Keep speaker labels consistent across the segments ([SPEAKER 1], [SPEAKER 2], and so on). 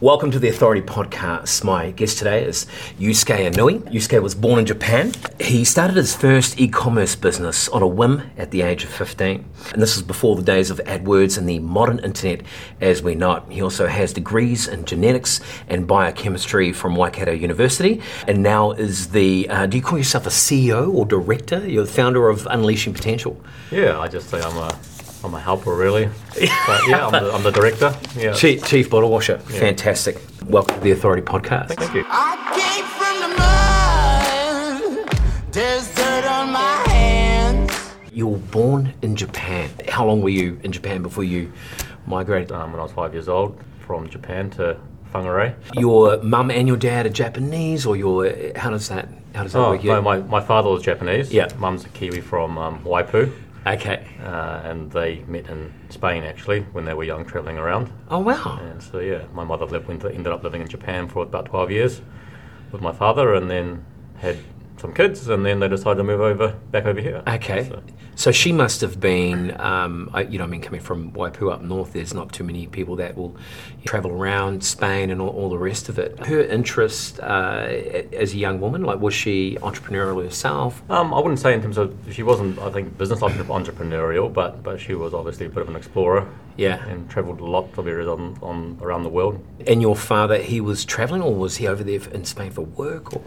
[SPEAKER 1] Welcome to the Authority Podcast. My guest today is Yusuke Inui. Yusuke was born in Japan. He started his first e commerce business on a whim at the age of 15. And this was before the days of AdWords and the modern internet as we know it. He also has degrees in genetics and biochemistry from Waikato University. And now is the, uh, do you call yourself a CEO or director? You're the founder of Unleashing Potential.
[SPEAKER 2] Yeah, I just say I'm a I'm a helper, really. But yeah, I'm the, I'm the director. Yeah.
[SPEAKER 1] Chief, Chief Bottle Washer. Fantastic. Welcome to the Authority Podcast.
[SPEAKER 2] Thank you.
[SPEAKER 3] I came from the mud. There's dirt on my hands.
[SPEAKER 1] You were born in Japan. How long were you in Japan before you migrated?
[SPEAKER 2] Um, when I was five years old, from Japan to Whangarei.
[SPEAKER 1] Your mum and your dad are Japanese, or your how does that how does that
[SPEAKER 2] Oh,
[SPEAKER 1] work?
[SPEAKER 2] no, my, my father was Japanese.
[SPEAKER 1] Yeah.
[SPEAKER 2] Mum's a Kiwi from um, Waipu.
[SPEAKER 1] Okay.
[SPEAKER 2] Uh, and they met in Spain actually when they were young, travelling around.
[SPEAKER 1] Oh wow.
[SPEAKER 2] And so yeah, my mother lived, ended up living in Japan for about 12 years with my father, and then had some kids, and then they decided to move over back over here.
[SPEAKER 1] Okay.
[SPEAKER 2] So-
[SPEAKER 1] So she must have been, um, I, you know, I mean, coming from Waipu up north, there's not too many people that will travel around Spain and all, all the rest of it. Her interest uh, as a young woman, like, was she entrepreneurial herself?
[SPEAKER 2] Um, I wouldn't say in terms of she wasn't, I think, business entrepreneurial, but but she was obviously a bit of an explorer.
[SPEAKER 1] Yeah.
[SPEAKER 2] and travelled a lot of areas on, on around the world.
[SPEAKER 1] And your father, he was traveling, or was he over there in Spain for work? Or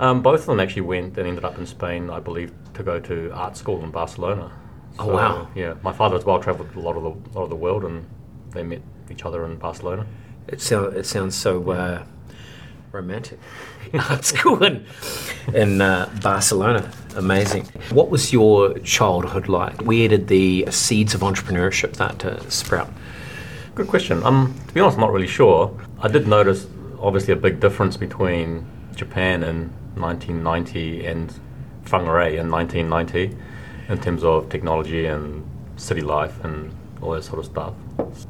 [SPEAKER 2] Um, both of them actually went and ended up in Spain, I believe, to go to art school in Barcelona.
[SPEAKER 1] Oh, wow.
[SPEAKER 2] Yeah, my father as well travelled a lot of the lot of the world, and they met each other in Barcelona.
[SPEAKER 1] it sounds it sounds so uh, romantic. Art school in, in uh, Barcelona, amazing. What was your childhood like? Where did the seeds of entrepreneurship start to sprout?
[SPEAKER 2] Good question. Um, to be honest, I'm not really sure. I did notice, obviously, a big difference between Japan in 1990 and Whangarei in 1990 in terms of technology and city life and all that sort of stuff.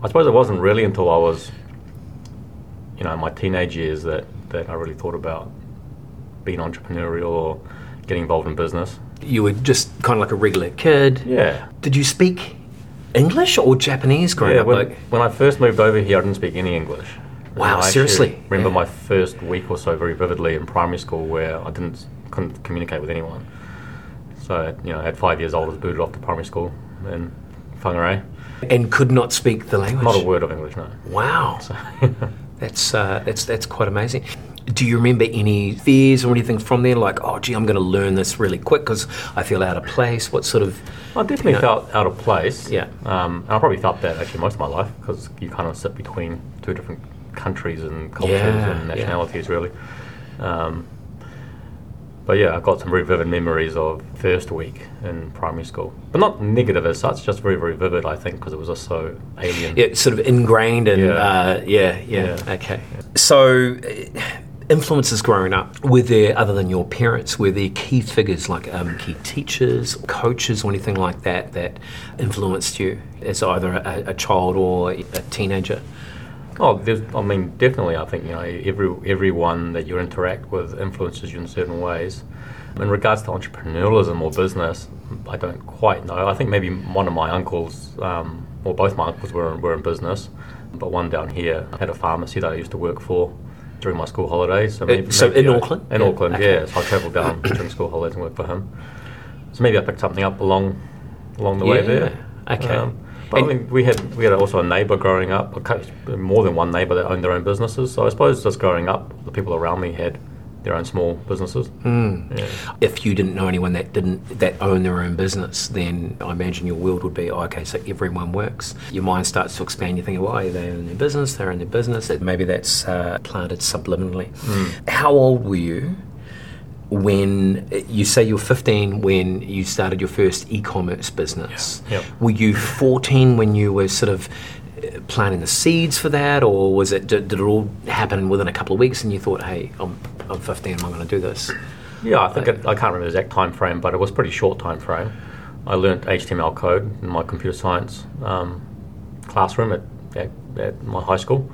[SPEAKER 2] I suppose it wasn't really until I was, you know, my teenage years that, that I really thought about being entrepreneurial or getting involved in business.
[SPEAKER 1] You were just kind of like a regular kid.
[SPEAKER 2] Yeah.
[SPEAKER 1] Did you speak English or Japanese growing
[SPEAKER 2] Yeah,
[SPEAKER 1] up?
[SPEAKER 2] when,
[SPEAKER 1] like,
[SPEAKER 2] when I first moved over here, I didn't speak any English.
[SPEAKER 1] Wow,
[SPEAKER 2] I
[SPEAKER 1] seriously?
[SPEAKER 2] Remember
[SPEAKER 1] Yeah.
[SPEAKER 2] my first week or so very vividly in primary school where I didn't couldn't communicate with anyone. So you know, at five years old, I was booted off to primary school in Whangarei.
[SPEAKER 1] and could not speak the language.
[SPEAKER 2] Not a word of English, no.
[SPEAKER 1] Wow, that's uh, that's that's quite amazing. Do you remember any fears or anything from there? Like, oh, gee, I'm going to learn this really quick because I feel out of place. What sort of?
[SPEAKER 2] I definitely
[SPEAKER 1] You know-
[SPEAKER 2] felt out of place.
[SPEAKER 1] Yeah.
[SPEAKER 2] Um, and I probably felt that actually most of my life because you kind of sit between two different countries and cultures
[SPEAKER 1] Yeah,
[SPEAKER 2] and
[SPEAKER 1] yeah.
[SPEAKER 2] nationalities, really. Um, but yeah, I've got some very vivid memories of first week in primary school, but not negative as such, just very, very vivid. I think because it was just so alien.
[SPEAKER 1] Yeah, sort of ingrained and
[SPEAKER 2] Yeah.
[SPEAKER 1] uh, yeah, yeah,
[SPEAKER 2] Yeah.
[SPEAKER 1] okay. So, influences growing up, were there other than your parents? Were there key figures like um, key teachers, coaches, or anything like that that influenced you as either a, a child or a teenager?
[SPEAKER 2] Oh, there's, I mean, definitely. I think you know every everyone that you interact with influences you in certain ways. In regards to entrepreneurialism or business, I don't quite know. I think maybe one of my uncles, um, or both my uncles, were in, were in business, but one down here had a pharmacy that I used to work for during my school holidays. So, maybe,
[SPEAKER 1] so
[SPEAKER 2] maybe
[SPEAKER 1] in
[SPEAKER 2] I-
[SPEAKER 1] Auckland?
[SPEAKER 2] In
[SPEAKER 1] Yeah,
[SPEAKER 2] Auckland,
[SPEAKER 1] okay.
[SPEAKER 2] yeah. So I travelled down during school holidays and worked for him. So maybe I picked something up along along the way
[SPEAKER 1] Yeah,
[SPEAKER 2] there. Um,
[SPEAKER 1] okay.
[SPEAKER 2] But
[SPEAKER 1] And-
[SPEAKER 2] I mean, we had we had also a neighbour growing up, more than one neighbour that owned their own businesses. So I suppose just growing up, the people around me had their own small businesses.
[SPEAKER 1] Hmm.
[SPEAKER 2] Yeah.
[SPEAKER 1] If you didn't know anyone that didn't that owned their own business, then I imagine your world would be oh, okay. So everyone works. Your mind starts to expand. You think, why they own their business? They're in their business. Maybe that's uh, planted subliminally. How old were you when you say you were 15 when you started your first e-commerce business?
[SPEAKER 2] Yeah. Yep.
[SPEAKER 1] Were you 14 when you were sort of uh, planting the seeds for that, or was it did, did it all happen within a couple of weeks and you thought, hey, I'm, I'm 15, I'm going to do this?
[SPEAKER 2] Yeah, I think it, I can't remember the exact time frame, but it was a pretty short time frame. I learnt HTML code in my computer science um, classroom at, at, at my high school,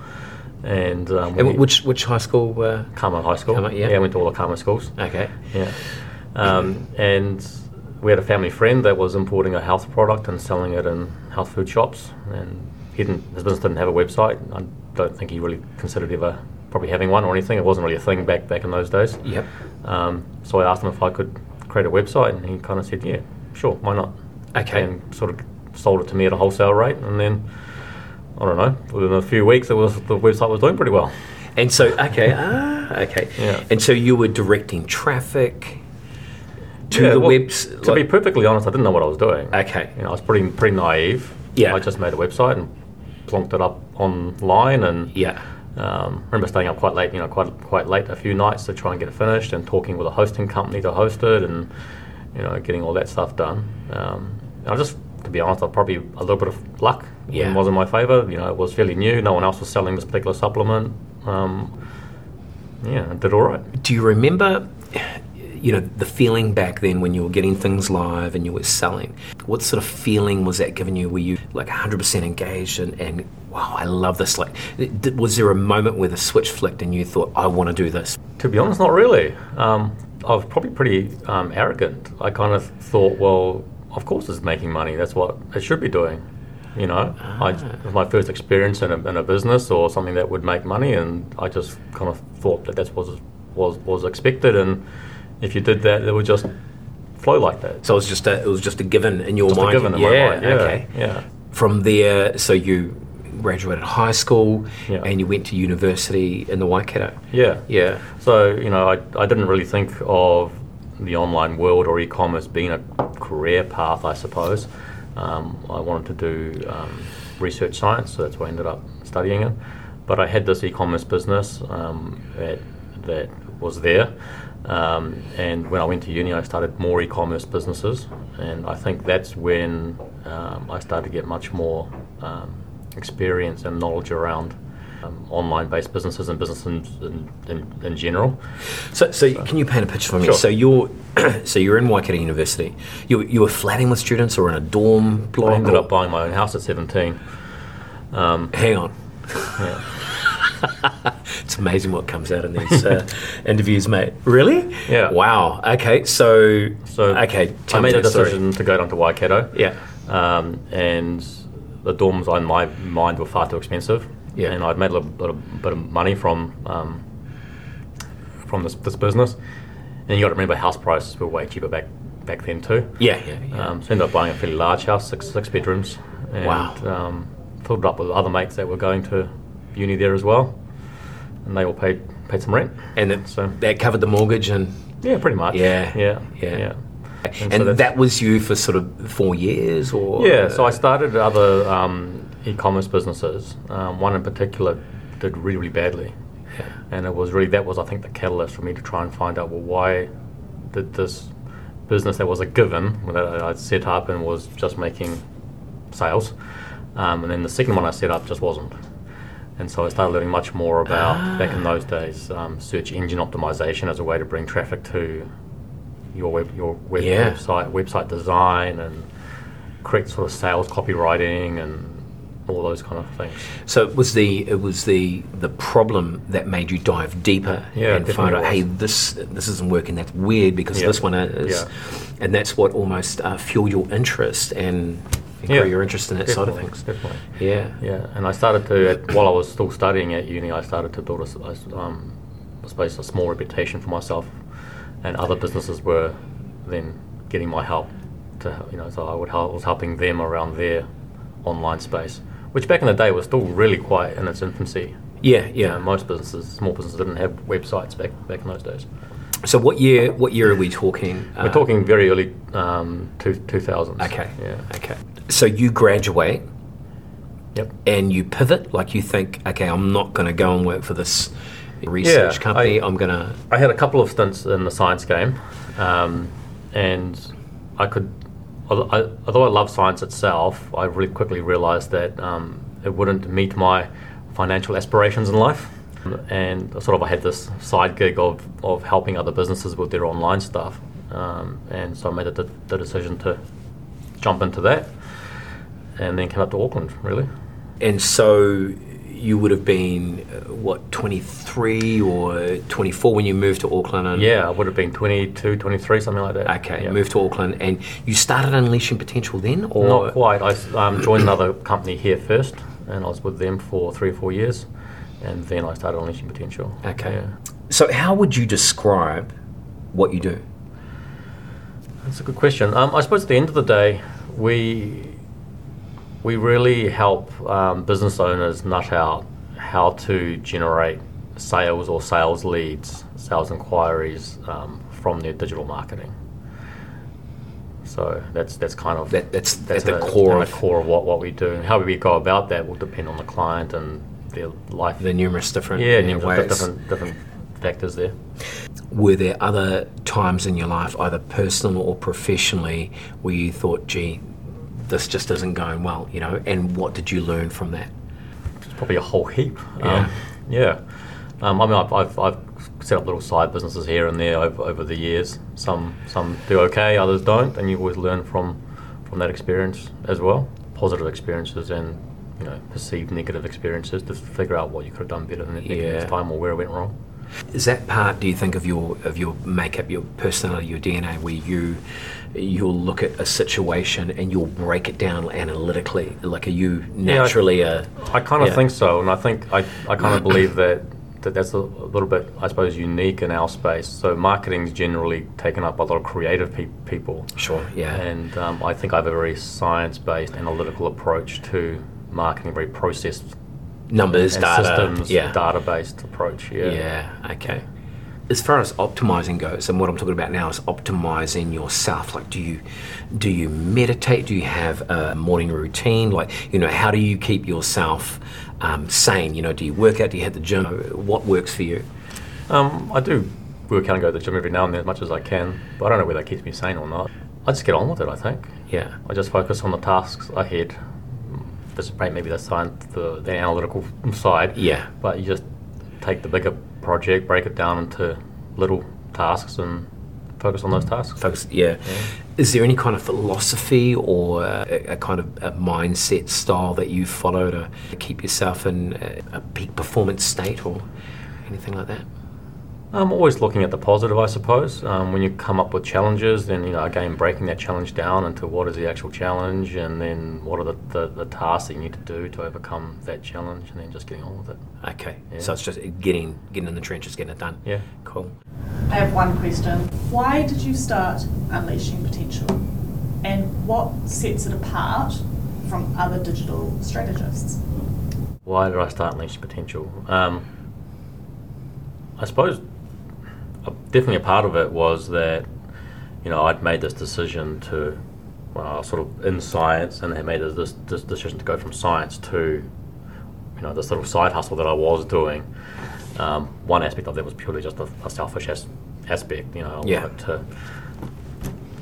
[SPEAKER 2] and, um,
[SPEAKER 1] And which which high school? Uh,
[SPEAKER 2] Carmel High School.
[SPEAKER 1] Carmel, yeah.
[SPEAKER 2] I went to all the Carmel schools.
[SPEAKER 1] okay.
[SPEAKER 2] Yeah. Um, and we had a family friend that was importing a health product and selling it in health food shops. And he didn't, his business didn't have a website. I don't think he really considered ever probably having one or anything. It wasn't really a thing back back in those days.
[SPEAKER 1] Yep.
[SPEAKER 2] Um, so I asked him if I could create a website, and he kind of said, "Yeah, sure, why not?"
[SPEAKER 1] Okay.
[SPEAKER 2] And sort of sold it to me at a wholesale rate, and then I don't know. Within a few weeks, it was the website was doing pretty well.
[SPEAKER 1] And so, okay, ah, okay.
[SPEAKER 2] Yeah.
[SPEAKER 1] And so you were directing traffic to
[SPEAKER 2] Yeah,
[SPEAKER 1] the
[SPEAKER 2] well,
[SPEAKER 1] webs.
[SPEAKER 2] To be perfectly honest, I didn't know what I was doing.
[SPEAKER 1] okay.
[SPEAKER 2] You know, I was pretty pretty naive.
[SPEAKER 1] Yeah.
[SPEAKER 2] I just made a website and plonked it up online, and
[SPEAKER 1] Yeah.
[SPEAKER 2] um, remember staying up quite late. You know, quite quite late a few nights to try and get it finished, and talking with a hosting company to host it, and you know, getting all that stuff done. Um, I just, to be honest, I probably a little bit of luck.
[SPEAKER 1] Yeah.
[SPEAKER 2] It was in my favour. You know, it was fairly new. No one else was selling this particular supplement. Um, yeah, did all right.
[SPEAKER 1] Do you remember, you know, the feeling back then when you were getting things live and you were selling? What sort of feeling was that giving you? Were you like 100% engaged and, and wow, I love this? Like, did, was there a moment where the switch flicked and you thought, I want to do this?
[SPEAKER 2] To be honest, not really. Um, I was probably pretty um, arrogant. I kind of thought, well, of course it's making money. That's what it should be doing. You know, I, it was my first experience in a, in a business or something that would make money, and I just kind of thought that that's what was was, was expected. And if you did that, it would just flow like that.
[SPEAKER 1] So it was just a, it was just a given in your
[SPEAKER 2] Just a
[SPEAKER 1] mind.
[SPEAKER 2] given in
[SPEAKER 1] yeah,
[SPEAKER 2] my mind. Yeah,
[SPEAKER 1] okay.
[SPEAKER 2] yeah.
[SPEAKER 1] From there, so you graduated high school
[SPEAKER 2] Yeah.
[SPEAKER 1] and you went to university in the Waikato.
[SPEAKER 2] Yeah.
[SPEAKER 1] Yeah.
[SPEAKER 2] So, you know, I, I didn't really think of the online world or e-commerce being a career path, I suppose. Um, I wanted to do um, research science, so that's why I ended up studying it. But I had this e-commerce business um, that, that was there. Um, and when I went to uni, I started more e-commerce businesses, and I think that's when um, I started to get much more um, experience and knowledge around um, online-based businesses and business in, in, in, general.
[SPEAKER 1] So, so can you paint a picture for me?
[SPEAKER 2] Sure.
[SPEAKER 1] So you're, so you're in Waikato University. You, you were flatting with students or in a dorm block?
[SPEAKER 2] I ended
[SPEAKER 1] or-
[SPEAKER 2] up buying my own house at 17.
[SPEAKER 1] Hang on.
[SPEAKER 2] Yeah.
[SPEAKER 1] It's amazing what comes out in these uh, interviews, mate. Really?
[SPEAKER 2] Yeah.
[SPEAKER 1] Wow. Okay. So.
[SPEAKER 2] So
[SPEAKER 1] okay.
[SPEAKER 2] I made
[SPEAKER 1] me
[SPEAKER 2] a
[SPEAKER 1] that story.
[SPEAKER 2] decision to go down to Waikato.
[SPEAKER 1] Yeah.
[SPEAKER 2] Um, and the dorms in my mind were far too expensive.
[SPEAKER 1] Yeah.
[SPEAKER 2] And I'd made a little, little bit of money from um, from this, this business. And you got to remember, house prices were way cheaper back back then too.
[SPEAKER 1] Yeah. Yeah. yeah.
[SPEAKER 2] Um, so ended up buying a fairly large house, six six bedrooms, and
[SPEAKER 1] Wow.
[SPEAKER 2] um, filled it up with other mates that were going to uni there as well, and they all paid paid some rent.
[SPEAKER 1] and that,
[SPEAKER 2] so-
[SPEAKER 1] that covered the mortgage and.
[SPEAKER 2] Yeah, pretty much.
[SPEAKER 1] Yeah,
[SPEAKER 2] yeah,
[SPEAKER 1] yeah.
[SPEAKER 2] yeah.
[SPEAKER 1] And,
[SPEAKER 2] so
[SPEAKER 1] that was you for sort of four years, or
[SPEAKER 2] Yeah, so I started other um, e-commerce businesses. Um, one in particular did really, really badly, and it was really that was I think the catalyst for me to try and find out well why did this business that was a given that I- I'd set up and was just making sales, um, and then the second one I set up just wasn't. And so I started learning much more about back in those days um, search engine optimization as a way to bring traffic to your web your web
[SPEAKER 1] Yeah.
[SPEAKER 2] website website design and correct sort of sales copywriting and all those kind of things.
[SPEAKER 1] So it was the it was the the problem that made you dive deeper
[SPEAKER 2] Yeah,
[SPEAKER 1] and find out,
[SPEAKER 2] definitely
[SPEAKER 1] hey, this this isn't working. That's weird because
[SPEAKER 2] Yeah.
[SPEAKER 1] this one is,
[SPEAKER 2] Yeah.
[SPEAKER 1] and that's what almost uh, fueled your interest and,
[SPEAKER 2] Yeah.
[SPEAKER 1] your interest in that side of things.
[SPEAKER 2] Definitely.
[SPEAKER 1] Yeah.
[SPEAKER 2] Yeah, and I started to at, while I was still studying at uni, I started to build a, s- a s- um, I suppose a small reputation for myself, and other businesses were then getting my help to you know so I would help, was helping them around their online space, which back in the day was still really quiet in its infancy.
[SPEAKER 1] Yeah,
[SPEAKER 2] You know,
[SPEAKER 1] yeah.
[SPEAKER 2] most businesses, small businesses, didn't have websites back back in those days.
[SPEAKER 1] So what year? What year are we talking?
[SPEAKER 2] We're
[SPEAKER 1] Uh,
[SPEAKER 2] talking very early um, two two thousands.
[SPEAKER 1] Okay.
[SPEAKER 2] Yeah.
[SPEAKER 1] Okay. So you graduate
[SPEAKER 2] Yep.
[SPEAKER 1] and you pivot, like you think, okay, I'm not going to go and work for this research
[SPEAKER 2] Yeah,
[SPEAKER 1] company.
[SPEAKER 2] I-
[SPEAKER 1] I'm going to.
[SPEAKER 2] I had a couple of stints in the science game, um, and I could, although I, love science itself, I really quickly realised that um, it wouldn't meet my financial aspirations in life. And sort of, I had this side gig of, of helping other businesses with their online stuff, um, and so I made the, the decision to jump into that, and then came up to Auckland. Really,
[SPEAKER 1] And so you would have been, uh, what, 23 or 24 when you moved to Auckland? And,
[SPEAKER 2] yeah, I would have been 22, 23, something like that.
[SPEAKER 1] Okay,
[SPEAKER 2] Yeah.
[SPEAKER 1] moved to Auckland, and you started unleashing potential then, or
[SPEAKER 2] Not quite. I um, joined another company here first, and I was with them for three or four years, and then I started Unleashing Potential.
[SPEAKER 1] Okay.
[SPEAKER 2] Yeah.
[SPEAKER 1] So, how would you describe what you do?
[SPEAKER 2] That's a good question. Um, I suppose at the end of the day, we we really help um, business owners nut out how to generate sales or sales leads, sales inquiries um, from their digital marketing. So that's that's kind of
[SPEAKER 1] That- that's
[SPEAKER 2] that's
[SPEAKER 1] at the
[SPEAKER 2] a-
[SPEAKER 1] core of-
[SPEAKER 2] the core of what, what we do. And How we go about that will depend on the client and their life.
[SPEAKER 1] The numerous different
[SPEAKER 2] yeah, numerous
[SPEAKER 1] ways.
[SPEAKER 2] different different factors there.
[SPEAKER 1] Were there other times in your life, either personal or professionally, where you thought, "Gee, this just isn't going well," you know? And what did you learn from that?
[SPEAKER 2] It's probably a whole heap.
[SPEAKER 1] Yeah.
[SPEAKER 2] Um, yeah. Um, I mean, I've, I've, I've set up little side businesses here and there over, over the years. Some some do okay, others don't, and you always learn from from that experience as well. Positive experiences and you know perceived negative experiences to figure out what you could have done better than
[SPEAKER 1] Yeah.
[SPEAKER 2] next time or where it went wrong.
[SPEAKER 1] Is that part, do you think, of your of your makeup, your personality, your DNA, where you you'll look at a situation and you'll break it down analytically? Like, are you naturally
[SPEAKER 2] Yeah, I-
[SPEAKER 1] a
[SPEAKER 2] I kind of
[SPEAKER 1] Yeah.
[SPEAKER 2] think so, and I think I, I kind of believe that, that that's a, little bit, I suppose, unique in our space. So marketing is generally taken up by a lot of creative pe- people,
[SPEAKER 1] sure? Yeah,
[SPEAKER 2] and um, I think I have a very science-based, analytical approach to marketing, very processed
[SPEAKER 1] numbers,
[SPEAKER 2] and
[SPEAKER 1] data,
[SPEAKER 2] systems,
[SPEAKER 1] yeah,
[SPEAKER 2] data-based approach. Yeah.
[SPEAKER 1] Yeah, okay. As far as optimizing goes, and what I'm talking about now is optimizing yourself. Like, do you do you meditate? Do you have a morning routine? Like, you know, how do you keep yourself um, sane? You know, do you work out? Do you hit the gym? What works for you?
[SPEAKER 2] Um, I do work out and go to the gym every now and then as much as I can, but I don't know whether that keeps me sane or not. I just get on with it. I think.
[SPEAKER 1] Yeah,
[SPEAKER 2] I just focus on the tasks ahead. This maybe the science, the, the analytical side.
[SPEAKER 1] yeah,
[SPEAKER 2] But you just take the bigger project, break it down into little tasks, and focus on those tasks.
[SPEAKER 1] focus. Yeah. Is there any kind of philosophy or a, a kind of a mindset style that you follow to keep yourself in a, a peak performance state or anything like that?
[SPEAKER 2] I'm always looking at the positive, I suppose. Um, when you come up with challenges, then you know again breaking that challenge down into what is the actual challenge, and then what are the, the, the tasks that you need to do to overcome that challenge, and then just getting on with it.
[SPEAKER 1] Okay,
[SPEAKER 2] Yeah.
[SPEAKER 1] so it's just getting getting in the trenches, getting it done.
[SPEAKER 2] Yeah.
[SPEAKER 1] Cool.
[SPEAKER 4] I have one question. Why did you start Unleashing Potential? And what sets it apart from other digital strategists?
[SPEAKER 2] Why did I start Unleashing Potential? Um, I suppose definitely a part of it was that you know I'd made this decision to well, sort of in science and had made this, this decision to go from science to you know this little side hustle that I was doing. Um, one aspect of that was purely just a, a selfish as, aspect. You know,
[SPEAKER 1] Yeah.
[SPEAKER 2] to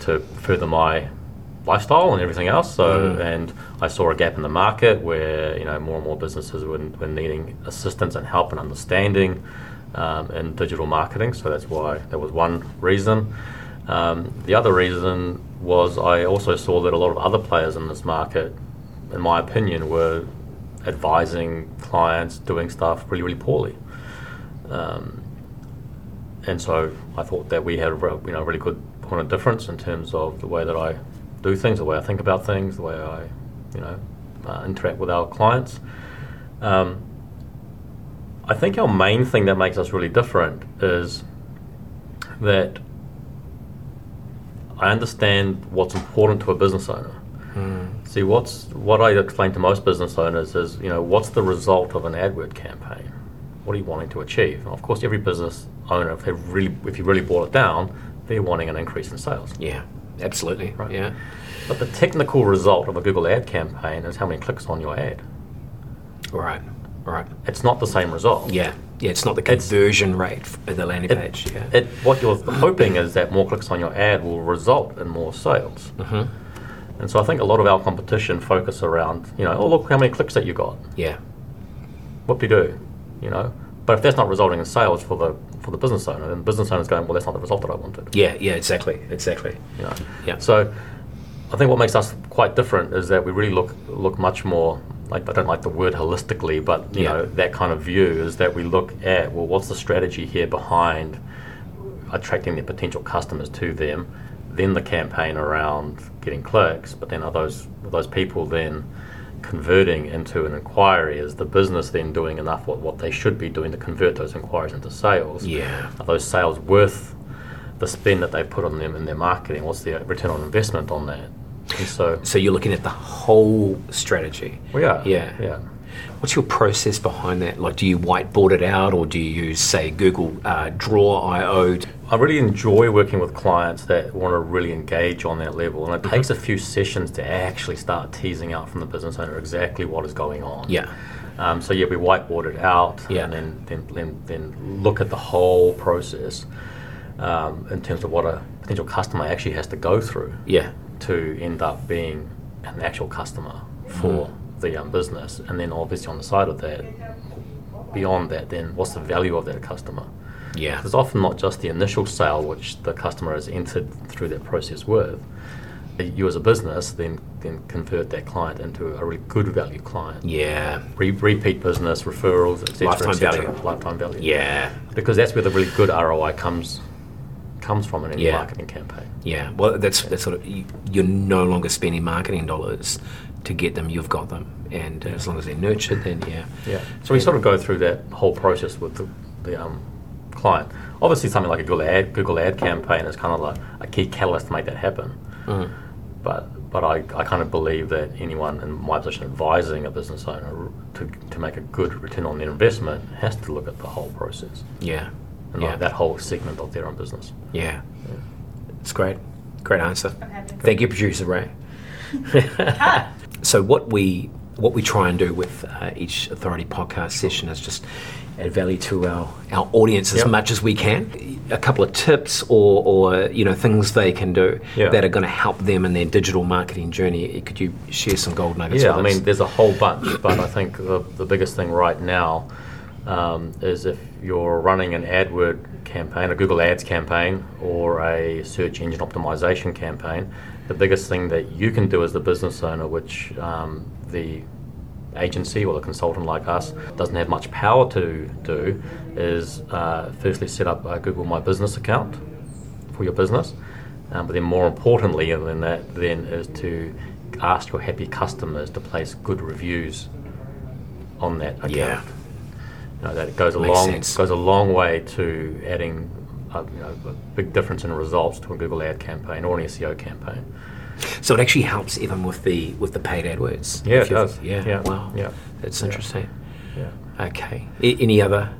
[SPEAKER 2] to further my lifestyle and everything else. So,
[SPEAKER 1] Mm.
[SPEAKER 2] and I saw a gap in the market where you know more and more businesses were, were needing assistance and help and understanding um, in digital marketing. So that's why that was one reason. Um, the other reason was I also saw that a lot of other players in this market, in my opinion, were advising clients doing stuff really, really poorly. Um, and so I thought that we had a you know really good point of difference in terms of the way that I do things, the way I think about things, the way I you know uh, interact with our clients. Um, I think our main thing that makes us really different is that I understand what's important to a business owner. Hmm. See, what's what I explain to most business owners is, you know, what's the result of an AdWord campaign? What are you wanting to achieve? And of course, every business owner, if they really, if you really boil it down, they're wanting an increase in sales.
[SPEAKER 1] Yeah, absolutely.
[SPEAKER 2] Right.
[SPEAKER 1] Yeah.
[SPEAKER 2] But the technical result of a Google ad campaign is how many clicks on your ad.
[SPEAKER 1] Right. Right.
[SPEAKER 2] It's not the same result.
[SPEAKER 1] Yeah. Yeah. It's not the
[SPEAKER 2] It's-
[SPEAKER 1] conversion rate of the landing
[SPEAKER 2] It,
[SPEAKER 1] page. Yeah.
[SPEAKER 2] it, what you're hoping is that more clicks on your ad will result in more sales.
[SPEAKER 1] hmm
[SPEAKER 2] And so I think a lot of our competition focus around, you know, oh look how many clicks that you got.
[SPEAKER 1] Yeah.
[SPEAKER 2] What do you do? You know, but if that's not resulting in sales for the for the business owner, then the business owner's going, well, that's not the result that I wanted.
[SPEAKER 1] Yeah. Yeah. Exactly. Exactly.
[SPEAKER 2] You know.
[SPEAKER 1] Yeah.
[SPEAKER 2] So I think what makes us quite different is that we really look look much more like I don't like the word holistically, but you
[SPEAKER 1] Yeah.
[SPEAKER 2] know that kind of view is that we look at well, what's the strategy here behind attracting their potential customers to them, then the campaign around getting clicks, but then are those are those people then converting into an inquiry? Is the business then doing enough what, what they should be doing to convert those inquiries into sales?
[SPEAKER 1] Yeah.
[SPEAKER 2] Are those sales worth the spend that they put on them in their marketing? What's the return on investment on that? And so,
[SPEAKER 1] So you're looking at the whole strategy.
[SPEAKER 2] well, yeah,
[SPEAKER 1] Yeah.
[SPEAKER 2] yeah.
[SPEAKER 1] What's your process behind that? Like, do you whiteboard it out, or do you use, say, Google uh, Draw IO?
[SPEAKER 2] I really enjoy working with clients that want to really engage on that level, and it takes a few sessions to actually start teasing out from the business owner exactly what is going on.
[SPEAKER 1] Yeah.
[SPEAKER 2] Um, so yeah, we whiteboard it out,
[SPEAKER 1] Yeah.
[SPEAKER 2] and then, then then then look at the whole process um, in terms of what a potential customer actually has to go through
[SPEAKER 1] Yeah.
[SPEAKER 2] To end up being an actual customer for the um, business, and then obviously on the side of that, beyond that, then what's the value of that customer?
[SPEAKER 1] Yeah.
[SPEAKER 2] It's often not just the initial sale which the customer has entered through that process with. You as a business then then convert that client into a really good value client.
[SPEAKER 1] Yeah.
[SPEAKER 2] Re- repeat business, referrals, etc.
[SPEAKER 1] Lifetime
[SPEAKER 2] et
[SPEAKER 1] value.
[SPEAKER 2] Lifetime value.
[SPEAKER 1] Yeah.
[SPEAKER 2] Because that's where the really good ROI comes comes from in any
[SPEAKER 1] Yeah.
[SPEAKER 2] marketing campaign.
[SPEAKER 1] Yeah. Well, that's that's sort of you, you're no longer spending marketing dollars to get them. You've got them, and as long as they're nurtured, then yeah.
[SPEAKER 2] Yeah. So we sort of go through that whole process with the, the um, client. Obviously, something like a Google ad Google ad campaign is kind of like a key catalyst to make that happen.
[SPEAKER 1] Mm.
[SPEAKER 2] But but I, I kind of believe that anyone in my position advising a business owner to, to make a good return on their investment has to look at the whole process
[SPEAKER 1] Yeah.
[SPEAKER 2] and
[SPEAKER 1] Yeah.
[SPEAKER 2] like that whole segment of their own business.
[SPEAKER 1] Yeah. It's great. Great answer. Thank you, producer Ray. so what we what we try and do with uh, each authority podcast session is just add value to our, our audience as
[SPEAKER 2] Yep.
[SPEAKER 1] much as we can. A couple of tips or, or you know things they can do
[SPEAKER 2] Yeah.
[SPEAKER 1] that are going to help them in their digital marketing journey. Could you share some gold nuggets?
[SPEAKER 2] Yeah, I
[SPEAKER 1] us?
[SPEAKER 2] mean, there's a whole bunch, but I think the, the biggest thing right now um, is if you're running an AdWord campaign, a Google Ads campaign, or a search engine optimization campaign, the biggest thing that you can do as the business owner, which um, the agency or the consultant like us doesn't have much power to do, is uh, firstly set up a Google My Business account for your business. Um, but then, more importantly than that, then is to ask your happy customers to place good reviews on that account.
[SPEAKER 1] Yeah.
[SPEAKER 2] Know, that goes a
[SPEAKER 1] Makes
[SPEAKER 2] long
[SPEAKER 1] sense.
[SPEAKER 2] goes a long way to adding a, you know, a big difference in results to a Google ad campaign or an SEO campaign.
[SPEAKER 1] so it actually helps even with the with the paid AdWords.
[SPEAKER 2] Yeah, it does.
[SPEAKER 1] Yeah,
[SPEAKER 2] Yeah,
[SPEAKER 1] Wow.
[SPEAKER 2] yeah,
[SPEAKER 1] That's
[SPEAKER 2] yeah.
[SPEAKER 1] interesting.
[SPEAKER 2] Yeah.
[SPEAKER 1] Okay. I, any other?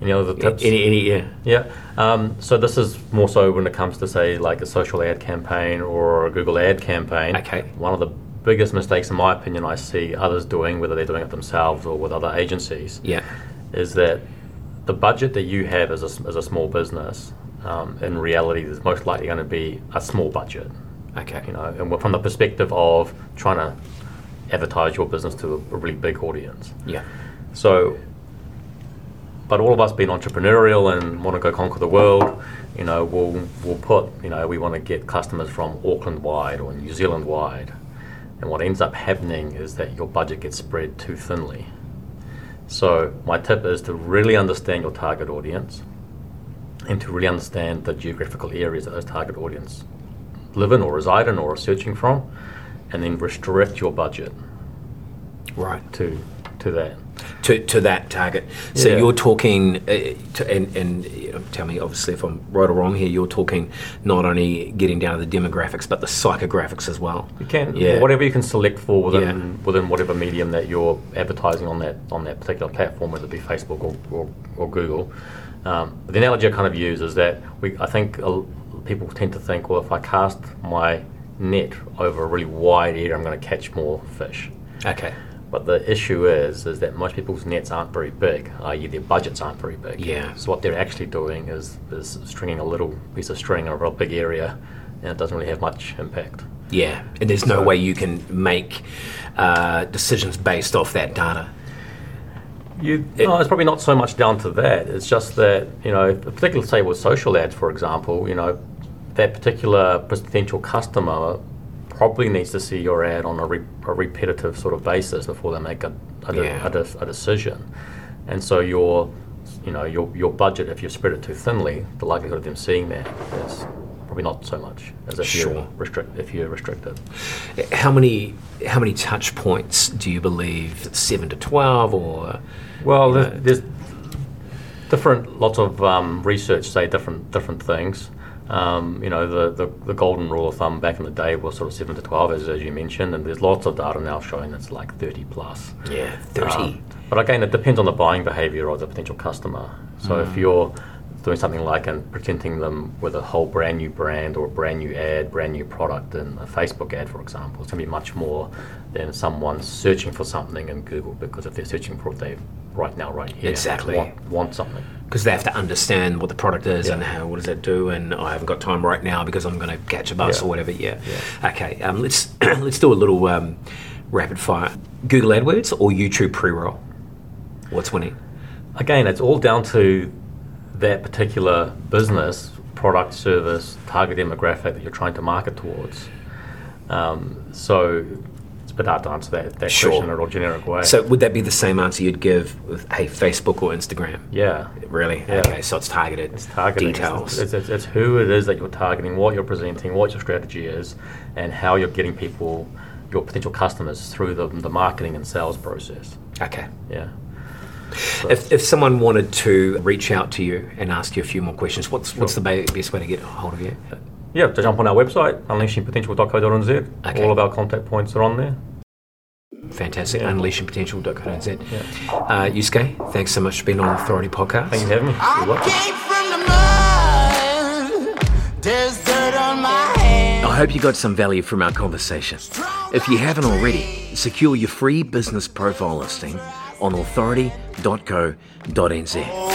[SPEAKER 2] Any other tips?
[SPEAKER 1] Any, any? Yeah.
[SPEAKER 2] Yeah. Um, so this is more so when it comes to say like a social ad campaign or a Google ad campaign.
[SPEAKER 1] Okay.
[SPEAKER 2] One of the biggest mistakes, in my opinion, I see others doing, whether they're doing it themselves or with other agencies,
[SPEAKER 1] Yeah.
[SPEAKER 2] Is that the budget that you have as a, as a small business, um, in reality, is most likely going to be a small budget.
[SPEAKER 1] Okay.
[SPEAKER 2] You know, and from the perspective of trying to advertise your business to a, a really big audience.
[SPEAKER 1] Yeah.
[SPEAKER 2] So, but all of us being entrepreneurial and want to go conquer the world, you know, we'll, we'll put, you know, we want to get customers from Auckland wide or New Zealand wide. And what ends up happening is that your budget gets spread too thinly. So, my tip is to really understand your target audience and to really understand the geographical areas that those target audience live in or reside in or are searching from, and then restrict your budget
[SPEAKER 1] Right.
[SPEAKER 2] to, to that.
[SPEAKER 1] To, to that target. So
[SPEAKER 2] Yeah.
[SPEAKER 1] you're talking, uh, to, and, and you know, tell me obviously if I'm right or wrong here, you're talking not only getting down to the demographics, but the psychographics as well.
[SPEAKER 2] You can
[SPEAKER 1] Yeah.
[SPEAKER 2] whatever you can select for within
[SPEAKER 1] Yeah.
[SPEAKER 2] within whatever medium that you're advertising on that on that particular platform, whether it be Facebook or, or, or Google. Um, the analogy I kind of use is that we I think uh, people tend to think, well, if I cast my net over a really wide area, I'm going to catch more fish.
[SPEAKER 1] Okay.
[SPEAKER 2] But the issue is, is that most people's nets aren't very big, i.e., their budgets aren't very big.
[SPEAKER 1] Yeah.
[SPEAKER 2] So what they're actually doing is is stringing a little piece of string over a big area, and it doesn't really have much impact.
[SPEAKER 1] Yeah. And there's no way you can make uh, decisions based off that data.
[SPEAKER 2] You, no, it's probably not so much down to that. It's just that you know, particularly say with social ads, for example, you know, that particular potential customer probably needs to see your ad on a, re- a repetitive sort of basis before they make a, a, de-
[SPEAKER 1] Yeah.
[SPEAKER 2] a, de- a decision. And so your, you know, your your budget, if you spread it too thinly, the likelihood of them seeing that is probably not so much as if
[SPEAKER 1] Sure.
[SPEAKER 2] you're restrict if you're restricted.
[SPEAKER 1] How many how many touch points do you believe? Seven to twelve, or
[SPEAKER 2] Well, there's,
[SPEAKER 1] know,
[SPEAKER 2] there's different lots of um, research say different different things. Um, you know, the, the, the golden rule of thumb back in the day was sort of seven to twelve, as, as you mentioned, and there's lots of data now showing it's like thirty plus.
[SPEAKER 1] yeah, thirty.
[SPEAKER 2] Um, but again, it depends on the buying behavior of the potential customer. So if you're doing something like and presenting them with a whole brand new brand or a brand new ad, brand new product in a Facebook ad, for example, it's going to be much more than someone searching for something in Google because if they're searching for it, they right now, right here,
[SPEAKER 1] Exactly.
[SPEAKER 2] want, want something.
[SPEAKER 1] Because they have to understand what the product is and how what does it do, and I haven't got time right now because I'm going to catch a bus
[SPEAKER 2] Yeah.
[SPEAKER 1] or whatever. Yeah. Okay. Um, let's let's do a little um, rapid fire. Google AdWords or YouTube pre-roll? What's winning?
[SPEAKER 2] Again, it's all down to that particular business, product, service, target demographic that you're trying to market towards. Um, so hard to answer that, that
[SPEAKER 1] Sure.
[SPEAKER 2] question in a real generic way.
[SPEAKER 1] So would that be the same answer you'd give with hey Facebook or Instagram?
[SPEAKER 2] yeah,
[SPEAKER 1] Really?
[SPEAKER 2] Yeah.
[SPEAKER 1] Okay. So it's targeted.
[SPEAKER 2] it's targeting. It's-
[SPEAKER 1] details.
[SPEAKER 2] It's, it's, it's who it is that you're targeting, what you're presenting, what your strategy is, and how you're getting people, your potential customers, through the, the marketing and sales process.
[SPEAKER 1] okay.
[SPEAKER 2] Yeah.
[SPEAKER 1] If, if someone wanted to reach out to you and ask you a few more questions, what's what's the best way to get a hold of you?
[SPEAKER 2] Yeah, to jump on our website, unleashingpotential.co.nz.
[SPEAKER 1] Okay.
[SPEAKER 2] All of our contact points are on there.
[SPEAKER 1] Fantastic.
[SPEAKER 2] Yeah.
[SPEAKER 1] Unleashingpotential.co.nz. Uh, Yusuke, thanks so much for being on Authority Podcast.
[SPEAKER 2] Thank you for having me. You're welcome.
[SPEAKER 3] I came from the mud. There's dirt on my hands.
[SPEAKER 1] I hope you got some value from our conversation. If you haven't already, secure your free business profile listing on authority.co.nz.
[SPEAKER 3] Oh,